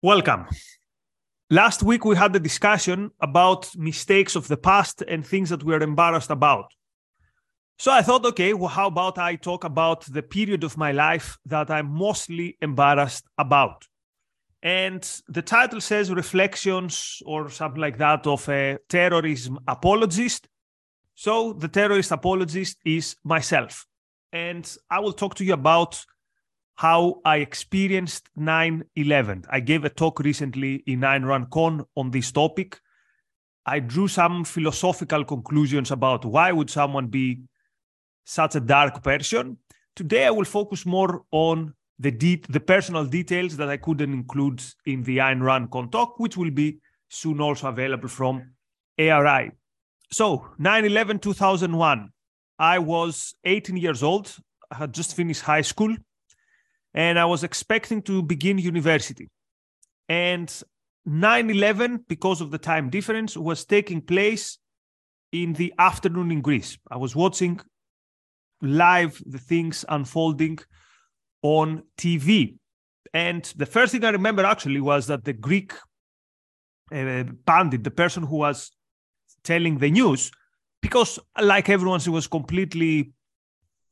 Welcome. Last week we had a discussion about mistakes of the past and things that we're embarrassed about. So I thought, okay, well, how about I talk about the period of my life that I'm mostly embarrassed about? And the title says Reflections or something like that of a terrorism apologist. So the terrorist apologist is myself. And I will talk to you about how I experienced 9 11. I gave a talk recently in Ayn Rand Con on this topic. I drew some philosophical conclusions about why would someone be such a dark person. Today I will focus more on the de- the personal details that I couldn't include in the Ayn Rand Con talk, which will be soon also available from ARI. So 9-11 2001. I was 18 years old. I had just finished high school and I was expecting to begin university. And 9 11, because of the time difference, was taking place in the afternoon in Greece. I was watching live the things unfolding on TV. And the first thing I remember actually was that the Greek uh, pandit, the person who was telling the news, because like everyone, she was completely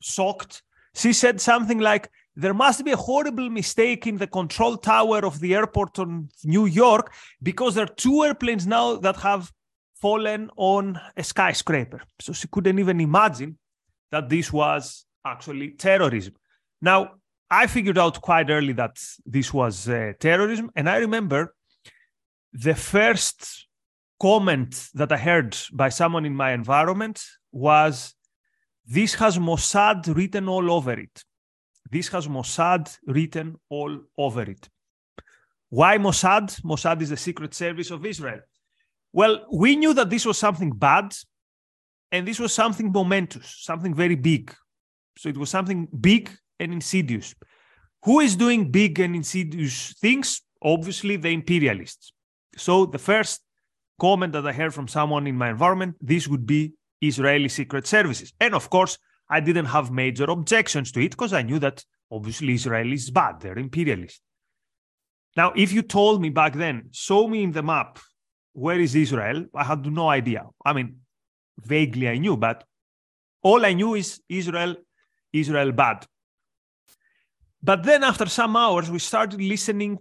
shocked. She said something like, there must be a horrible mistake in the control tower of the airport on New York because there are two airplanes now that have fallen on a skyscraper. So she couldn't even imagine that this was actually terrorism. Now, I figured out quite early that this was uh, terrorism. And I remember the first comment that I heard by someone in my environment was, This has Mossad written all over it. This has Mossad written all over it. Why Mossad? Mossad is the secret service of Israel. Well, we knew that this was something bad and this was something momentous, something very big. So it was something big and insidious. Who is doing big and insidious things? Obviously, the imperialists. So the first comment that I heard from someone in my environment, this would be Israeli secret services. And of course, I didn't have major objections to it because I knew that obviously Israel is bad, they're imperialist. Now, if you told me back then, show me in the map where is Israel, I had no idea. I mean, vaguely I knew, but all I knew is Israel, Israel bad. But then after some hours, we started listening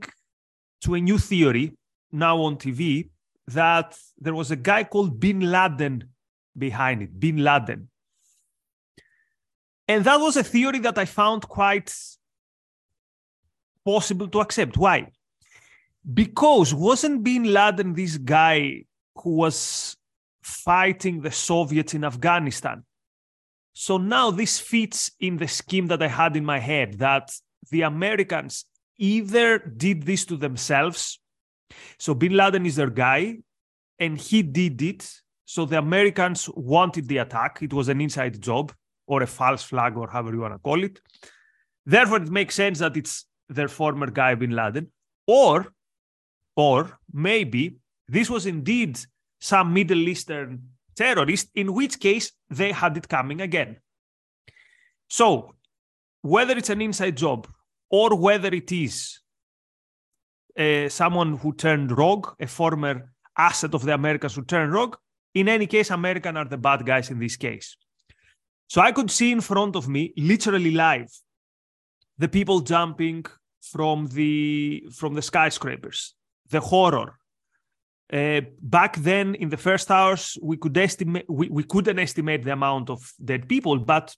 to a new theory now on TV that there was a guy called Bin Laden behind it, Bin Laden. And that was a theory that I found quite possible to accept. Why? Because wasn't Bin Laden this guy who was fighting the Soviets in Afghanistan? So now this fits in the scheme that I had in my head that the Americans either did this to themselves. So Bin Laden is their guy, and he did it. So the Americans wanted the attack. It was an inside job or a false flag or however you want to call it. Therefore, it makes sense that it's their former guy bin Laden, or or maybe this was indeed some Middle Eastern terrorist, in which case they had it coming again. So, whether it's an inside job or whether it is uh, someone who turned rogue, a former asset of the Americans who turned rogue, in any case, Americans are the bad guys in this case. So I could see in front of me, literally live, the people jumping from the from the skyscrapers, the horror. Uh, back then, in the first hours, we could estimate we, we couldn't estimate the amount of dead people, but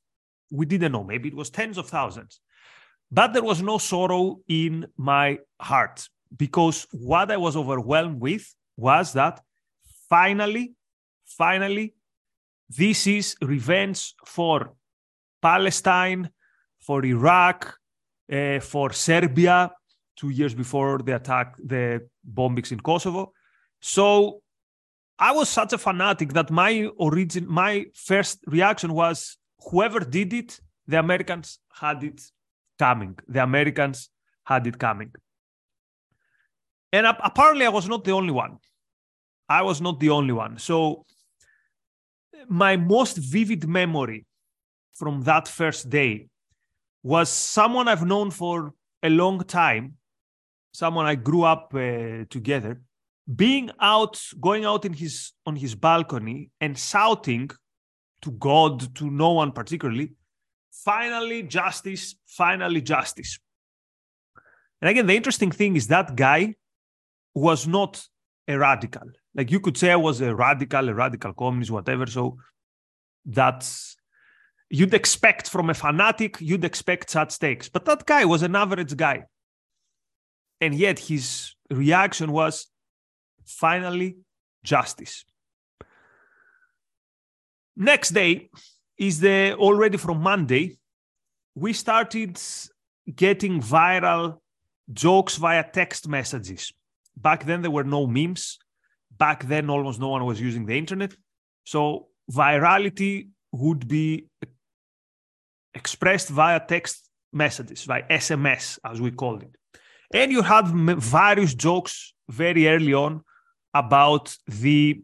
we didn't know. Maybe it was tens of thousands. But there was no sorrow in my heart because what I was overwhelmed with was that finally, finally, this is revenge for Palestine, for Iraq, uh, for Serbia, two years before the attack, the bombings in Kosovo. So I was such a fanatic that my origin, my first reaction was whoever did it, the Americans had it coming. The Americans had it coming. And apparently, I was not the only one. I was not the only one. So my most vivid memory from that first day was someone I've known for a long time, someone I grew up uh, together, being out, going out in his on his balcony and shouting to God, to no one particularly, finally justice, finally justice. And again, the interesting thing is that guy was not a radical. Like you could say I was a radical, a radical communist, whatever. So that's you'd expect from a fanatic, you'd expect such takes. But that guy was an average guy. And yet his reaction was finally justice. Next day is the already from Monday, we started getting viral jokes via text messages. Back then, there were no memes. Back then, almost no one was using the internet. So, virality would be expressed via text messages, via SMS, as we called it. And you had various jokes very early on about the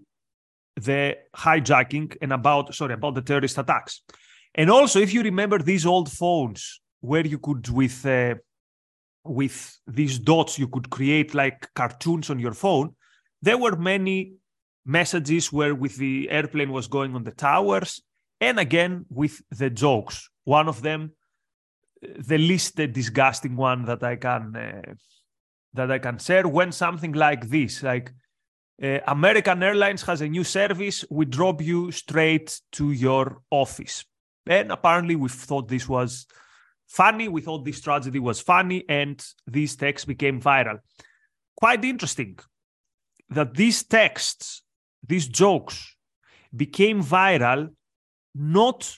the hijacking and about sorry about the terrorist attacks. And also, if you remember these old phones where you could with uh, with these dots you could create like cartoons on your phone, there were many messages where with the airplane was going on the towers and again with the jokes. One of them, the least disgusting one that I can uh, that I can share when something like this, like uh, American Airlines has a new service. We drop you straight to your office. And apparently, we thought this was funny. We thought this tragedy was funny, and these texts became viral. Quite interesting that these texts, these jokes, became viral not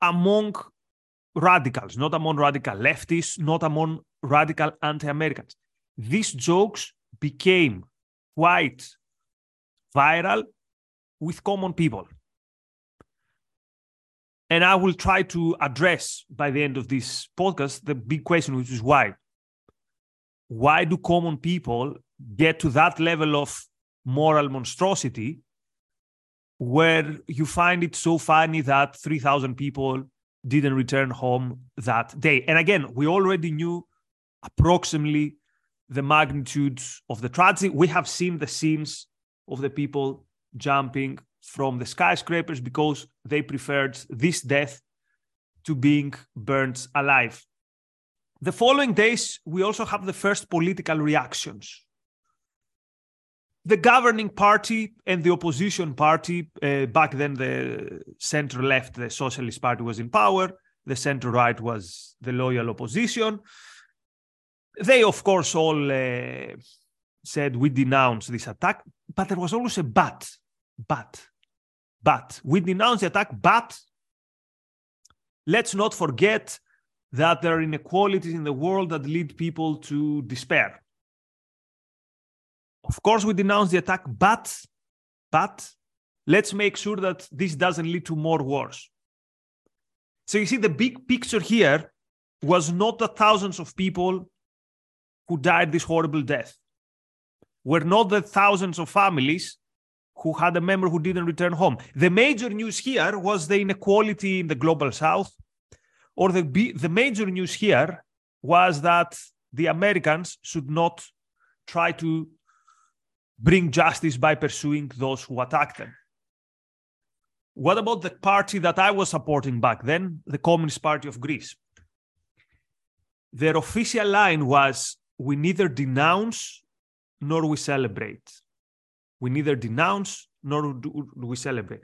among radicals, not among radical leftists, not among radical anti Americans. These jokes became quite viral with common people. And I will try to address by the end of this podcast the big question, which is why? Why do common people get to that level of moral monstrosity where you find it so funny that 3,000 people didn't return home that day? And again, we already knew approximately the magnitude of the tragedy. We have seen the scenes of the people jumping from the skyscrapers because they preferred this death to being burnt alive. The following days, we also have the first political reactions. The governing party and the opposition party, uh, back then the center left, the Socialist Party was in power, the center right was the loyal opposition. They, of course, all uh, said we denounce this attack, but there was always a but, but, but. We denounce the attack, but let's not forget that there are inequalities in the world that lead people to despair. Of course, we denounce the attack, but, but let's make sure that this doesn't lead to more wars. So you see, the big picture here was not the thousands of people who died this horrible death were not the thousands of families who had a member who didn't return home. The major news here was the inequality in the global south, or the, the major news here was that the Americans should not try to bring justice by pursuing those who attacked them. What about the party that I was supporting back then, the Communist Party of Greece? Their official line was we neither denounce nor we celebrate. We neither denounce nor do we celebrate.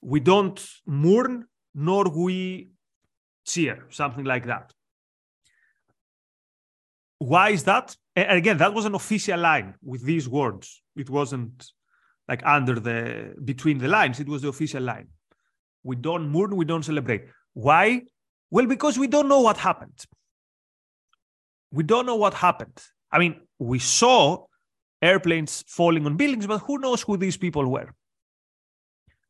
We don't mourn nor we cheer, something like that. Why is that? And again, that was an official line with these words. It wasn't like under the between the lines, it was the official line. We don't mourn, we don't celebrate. Why? Well, because we don't know what happened we don't know what happened. I mean, we saw airplanes falling on buildings, but who knows who these people were?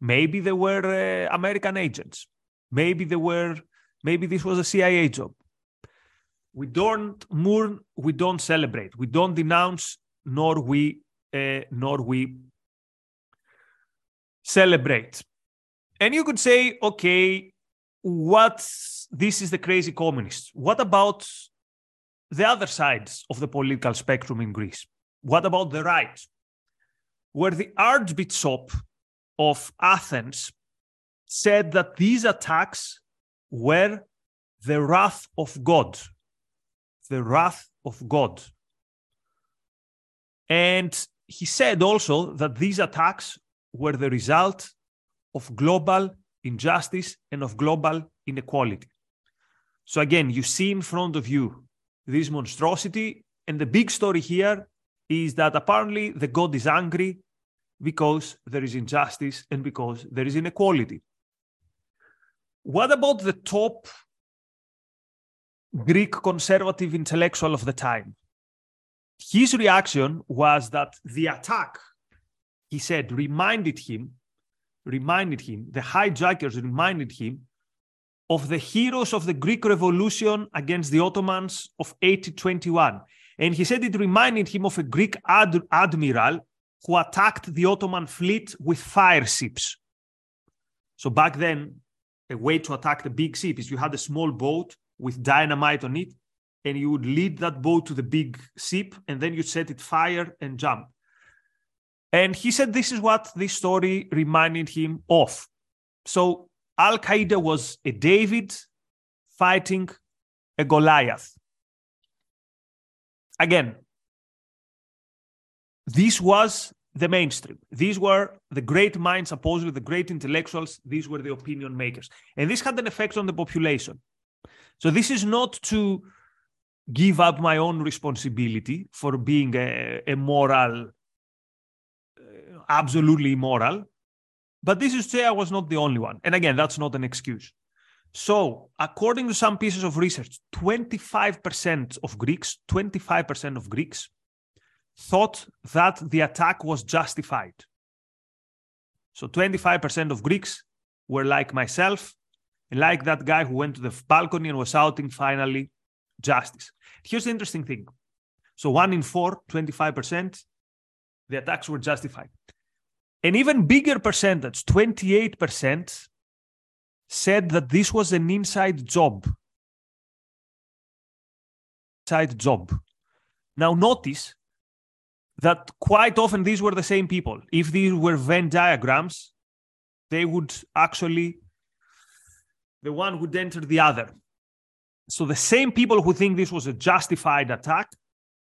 Maybe they were uh, American agents. Maybe they were. Maybe this was a CIA job. We don't mourn. We don't celebrate. We don't denounce, nor we uh, nor we celebrate. And you could say, okay, what? This is the crazy communists. What about the other sides of the political spectrum in Greece? What about the right? Where the Archbishop of Athens said that these attacks were the wrath of God. The wrath of God. And he said also that these attacks were the result of global injustice and of global inequality. So again, you see in front of you this monstrosity, and the big story here is that apparently the God is angry because there is injustice and because there is inequality. What about the top Greek conservative intellectual of the time? His reaction was that the attack, he said, reminded him, reminded him, the hijackers reminded him of the heroes of the Greek Revolution against the Ottomans of 1821. And he said it reminded him of a Greek ad- admiral who attacked the Ottoman fleet with fire ships. So back then, a way to attack the big ship is you had a small boat with dynamite on it, and you would lead that boat to the big ship, and then you set it fire and jump. And he said this is what this story reminded him of. So Al Qaeda was a David fighting a Goliath. Again, this was the mainstream. These were the great minds, supposedly the great intellectuals. These were the opinion makers. And this had an effect on the population. So this is not to give up my own responsibility for being a, a moral, uh, absolutely immoral. But this is to say I was not the only one. And again, that's not an excuse. So, according to some pieces of research, 25% of Greeks, 25% of Greeks thought that the attack was justified. So 25% of Greeks were like myself, like that guy who went to the balcony and was shouting, finally, justice. Here's the interesting thing. So one in four, 25%, the attacks were justified. An even bigger percentage, 28%, said that this was an inside job. Inside job. Now notice that quite often these were the same people. If these were Venn diagrams, they would actually, the one would enter the other. So the same people who think this was a justified attack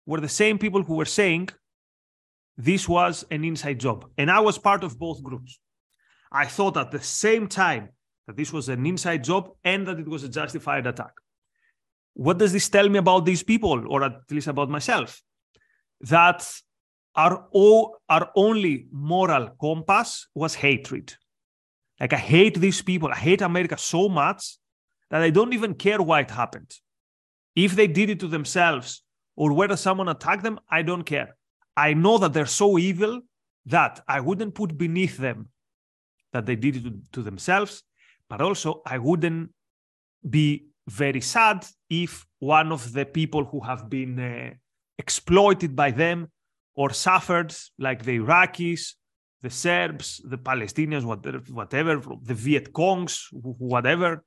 were the same people who were saying this was an inside job. And I was part of both groups. I thought at the same time that this was an inside job and that it was a justified attack. What does this tell me about these people, or at least about myself? That our, all, our only moral compass was hatred. Like I hate these people. I hate America so much that I don't even care why it happened. If they did it to themselves or whether someone attacked them, I don't care. I know that they're so evil that I wouldn't put beneath them that they did it to, to themselves, but also I wouldn't be very sad if one of the people who have been uh, exploited by them or suffered, like the Iraqis, the Serbs, the Palestinians, whatever, the Viet Congs, whatever,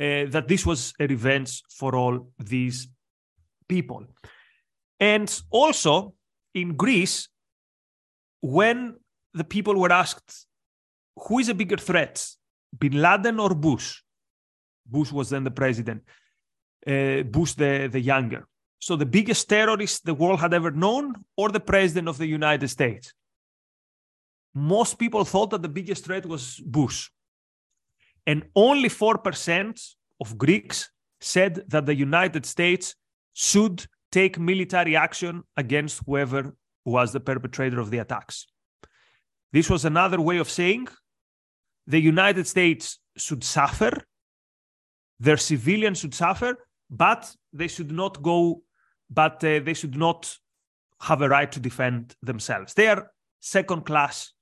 uh, that this was a revenge for all these people. And also in Greece, when the people were asked, who is a bigger threat, bin Laden or Bush? Bush was then the president, uh, Bush the, the younger. So the biggest terrorist the world had ever known, or the president of the United States? Most people thought that the biggest threat was Bush. And only 4% of Greeks said that the United States should take military action against whoever was the perpetrator of the attacks. This was another way of saying the United States should suffer, their civilians should suffer, but they should not go but uh, they should not have a right to defend themselves. They are second class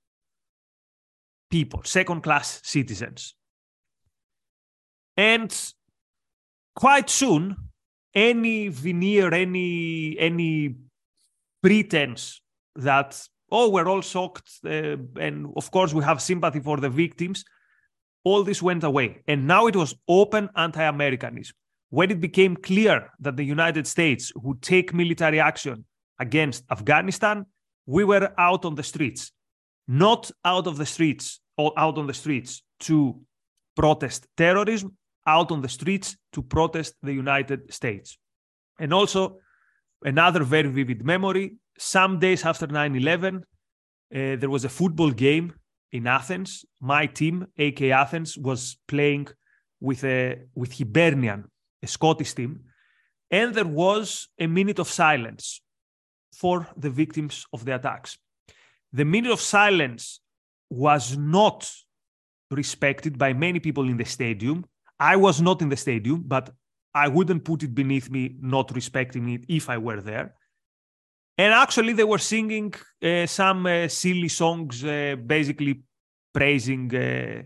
people, second class citizens. And quite soon, any veneer, any any pretense that oh we're all shocked, uh, and of course we have sympathy for the victims, all this went away, and now it was open anti-Americanism. when it became clear that the United States would take military action against Afghanistan, we were out on the streets, not out of the streets or out on the streets to protest terrorism, out on the streets to protest the United States. And also, another very vivid memory some days after 9 11, uh, there was a football game in Athens. My team, AEK Athens, was playing with, a, with Hibernian, a Scottish team. And there was a minute of silence for the victims of the attacks. The minute of silence was not respected by many people in the stadium. I was not in the stadium, but I wouldn't put it beneath me not respecting it if I were there. And actually, they were singing uh, some uh, silly songs, uh, basically praising, uh,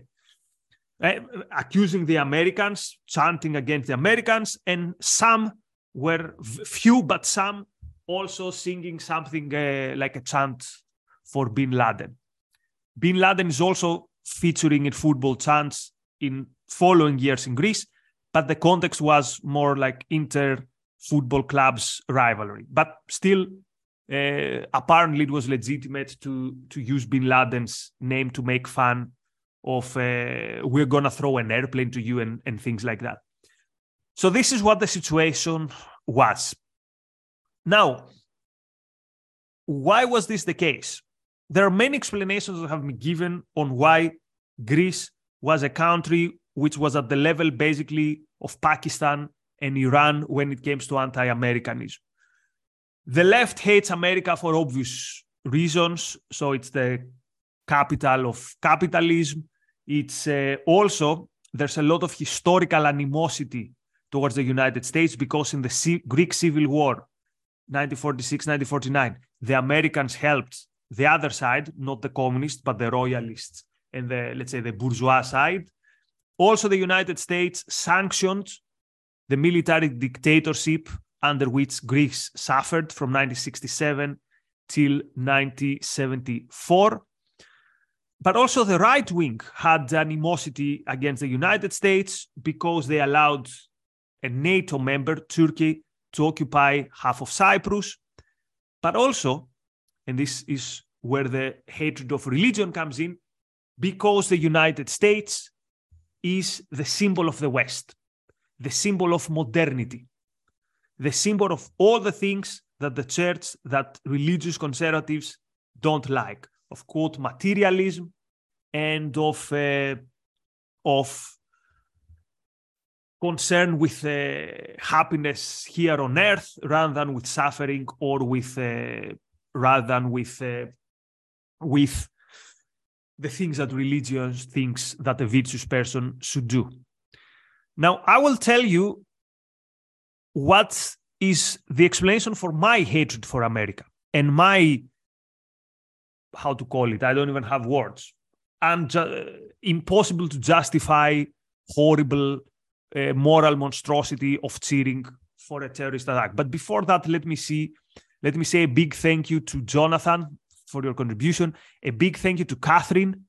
uh, accusing the Americans, chanting against the Americans, and some were few, but some also singing something uh, like a chant for Bin Laden. Bin Laden is also featuring in football chants in following years in Greece, but the context was more like inter football clubs rivalry. But still, uh, apparently, it was legitimate to to use Bin Laden's name to make fun of uh, we're gonna throw an airplane to you and, and things like that. So this is what the situation was. Now, why was this the case? There are many explanations that have been given on why Greece was a country which was at the level basically of Pakistan and Iran when it comes to anti Americanism. The left hates America for obvious reasons. So it's the capital of capitalism. It's uh, also, there's a lot of historical animosity towards the United States because in the C- Greek Civil War, 1946, 1949, the Americans helped the other side, not the communists, but the royalists and the, let's say, the bourgeois side. Also, the United States sanctioned the military dictatorship under which Greece suffered from 1967 till 1974. But also, the right wing had animosity against the United States because they allowed a NATO member, Turkey, to occupy half of Cyprus. But also, and this is where the hatred of religion comes in, because the United States is the symbol of the West, the symbol of modernity, the symbol of all the things that the church, that religious conservatives don't like, of quote materialism and of uh, of concern with uh, happiness here on earth rather than with suffering or with uh, rather than with uh, with the things that religion thinks that a virtuous person should do. Now, I will tell you what is the explanation for my hatred for America and my, how to call it, I don't even have words, and ju- impossible to justify horrible uh, moral monstrosity of cheering for a terrorist attack. But before that, let me see, let me say a big thank you to Jonathan for your contribution. A big thank you to Catherine.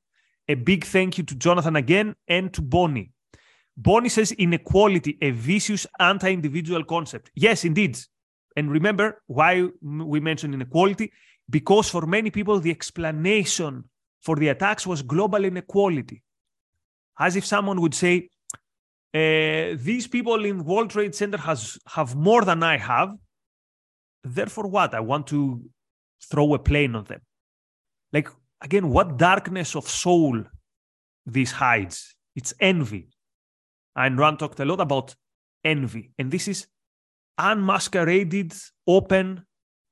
A big thank you to Jonathan again and to Bonnie. Bonnie says inequality, a vicious anti individual concept. Yes, indeed. And remember why we mentioned inequality? Because for many people, the explanation for the attacks was global inequality. As if someone would say, uh, these people in World Trade Center has have more than I have. Therefore, what? I want to throw a plane on them. Like, again, what darkness of soul this hides? It's envy. Ayn Rand talked a lot about envy. And this is unmasqueraded, open,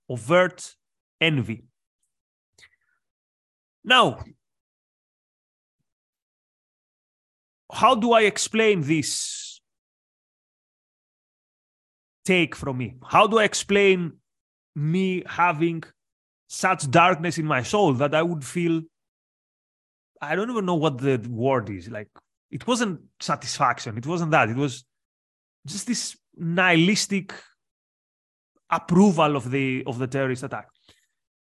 overt envy. Now, how do I explain this take from me? How do I explain me having such darkness in my soul that I would feel I don't even know what the word is. Like it wasn't satisfaction. It wasn't that. It was just this nihilistic approval of the of the terrorist attack.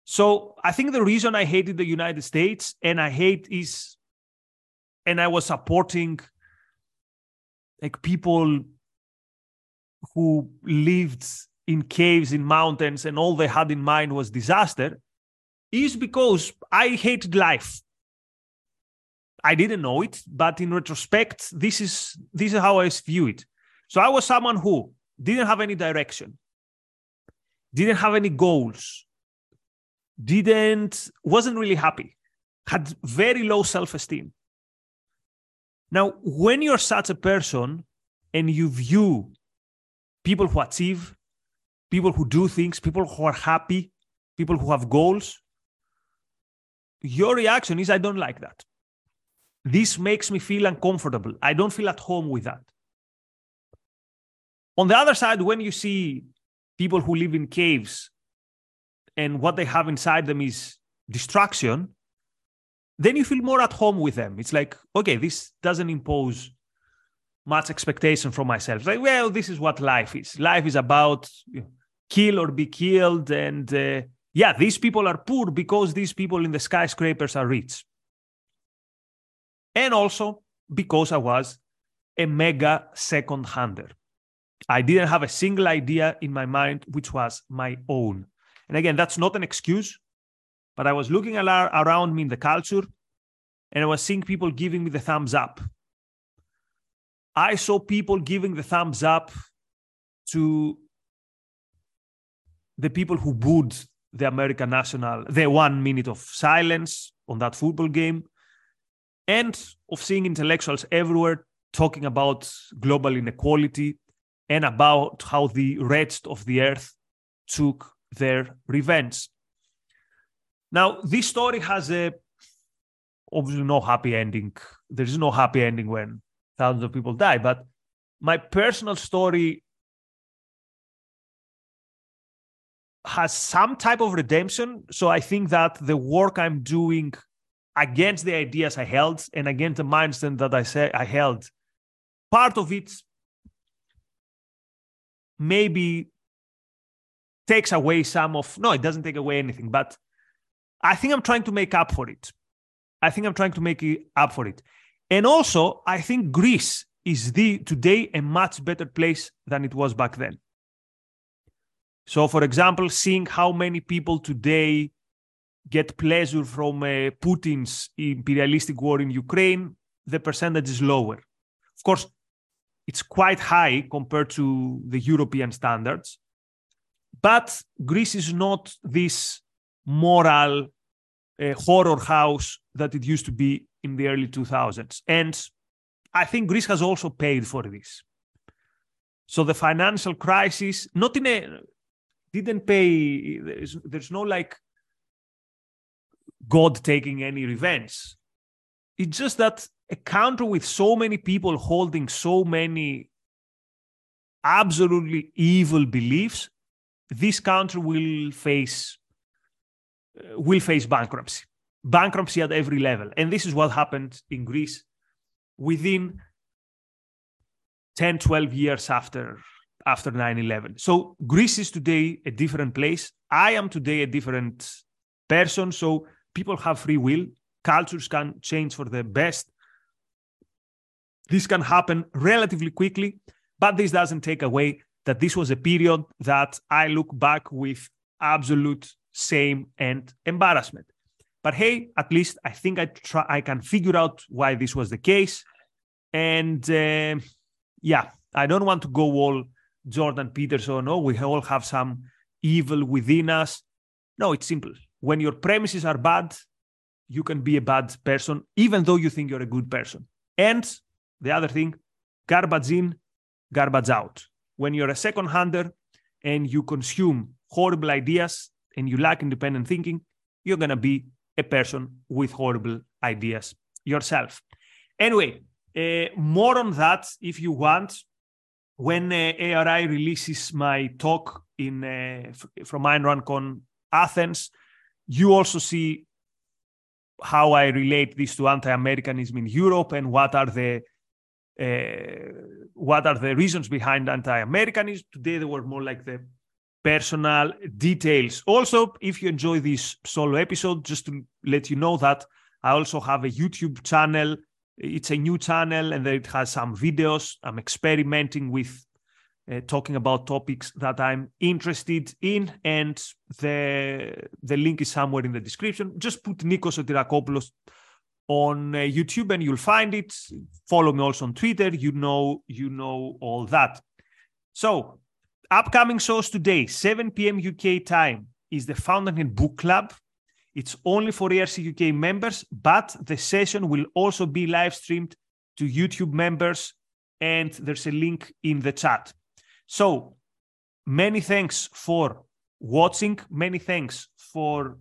So I think the reason I hated the United States and I hate is and I was supporting like people who lived in caves in mountains and all they had in mind was disaster is because I hated life. I didn't know it, but in retrospect, this is this is how I view it. So I was someone who didn't have any direction, didn't have any goals, didn't wasn't really happy, had very low self-esteem. Now, when you're such a person and you view people who achieve, people who do things, people who are happy, people who have goals, your reaction is, I don't like that. This makes me feel uncomfortable. I don't feel at home with that. On the other side, when you see people who live in caves and what they have inside them is distraction, then you feel more at home with them. It's like, okay, this doesn't impose much expectation from myself. It's like, well, this is what life is. Life is about you know, kill or be killed. And uh, yeah, these people are poor because these people in the skyscrapers are rich. And also because I was a mega second hander. I didn't have a single idea in my mind which was my own. And again, that's not an excuse, but I was looking around me in the culture and I was seeing people giving me the thumbs up. I saw people giving the thumbs up to the people who booed the American national, the one minute of silence on that football game, and of seeing intellectuals everywhere talking about global inequality and about how the rest of the earth took their revenge. Now, this story has a obviously no happy ending. There is no happy ending when thousands of people die, but my personal story has some type of redemption. So I think that the work I'm doing against the ideas I held and against the mindset that I say I held, part of it maybe takes away some of no, it doesn't take away anything, but I think I'm trying to make up for it. I think I'm trying to make it up for it. And also, I think Greece is the today a much better place than it was back then. So, for example, seeing how many people today get pleasure from uh, Putin's imperialistic war in Ukraine, the percentage is lower. Of course, it's quite high compared to the European standards, but Greece is not this moral uh, horror house that it used to be in the early 2000s. And I think Greece has also paid for this. So the financial crisis, not in a, didn't pay, there's, there's no like God taking any revenge. It's just that a country with so many people holding so many absolutely evil beliefs, this country will face uh, will face bankruptcy, bankruptcy at every level, and this is what happened in Greece within 10, 12 years after after 9-11. So Greece is today a different place. I am today a different person. So people have free will. Cultures can change for the best. This can happen relatively quickly, but this doesn't take away that this was a period that I look back with absolute shame and embarrassment. But hey, at least I think I try I can figure out why this was the case. And uh, yeah, I don't want to go all Jordan Peterson. No, we all have some evil within us. No, it's simple. When your premises are bad, you can be a bad person, even though you think you're a good person. And the other thing, garbage in, garbage out. When you're a second hander and you consume horrible ideas and you lack independent thinking, you're going to be a person with horrible ideas yourself. Anyway, uh, more on that if you want. When uh, ARI releases my talk in uh, from Ayn Rand Athens, you also see how I relate this to anti-Americanism in Europe and what are the uh, what are the reasons behind anti-Americanism. Today they were more like the personal details. Also, if you enjoy this solo episode, just to let you know that I also have a YouTube channel. It's a new channel and it has some videos. I'm experimenting with uh, talking about topics that I'm interested in, and the the link is somewhere in the description. Just put Nikos Sotirakopoulos on uh, YouTube and you'll find it. Follow me also on Twitter. You know, you know all that. So, upcoming shows today, 7 p.m. UK time, is the Fountainhead Book Club. It's only for ARC UK members, but the session will also be live streamed to YouTube members, and there's a link in the chat. So, many thanks for watching. Many thanks for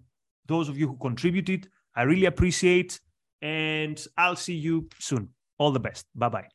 those of you who contributed. I really appreciate and I'll see you soon. All the best. Bye bye.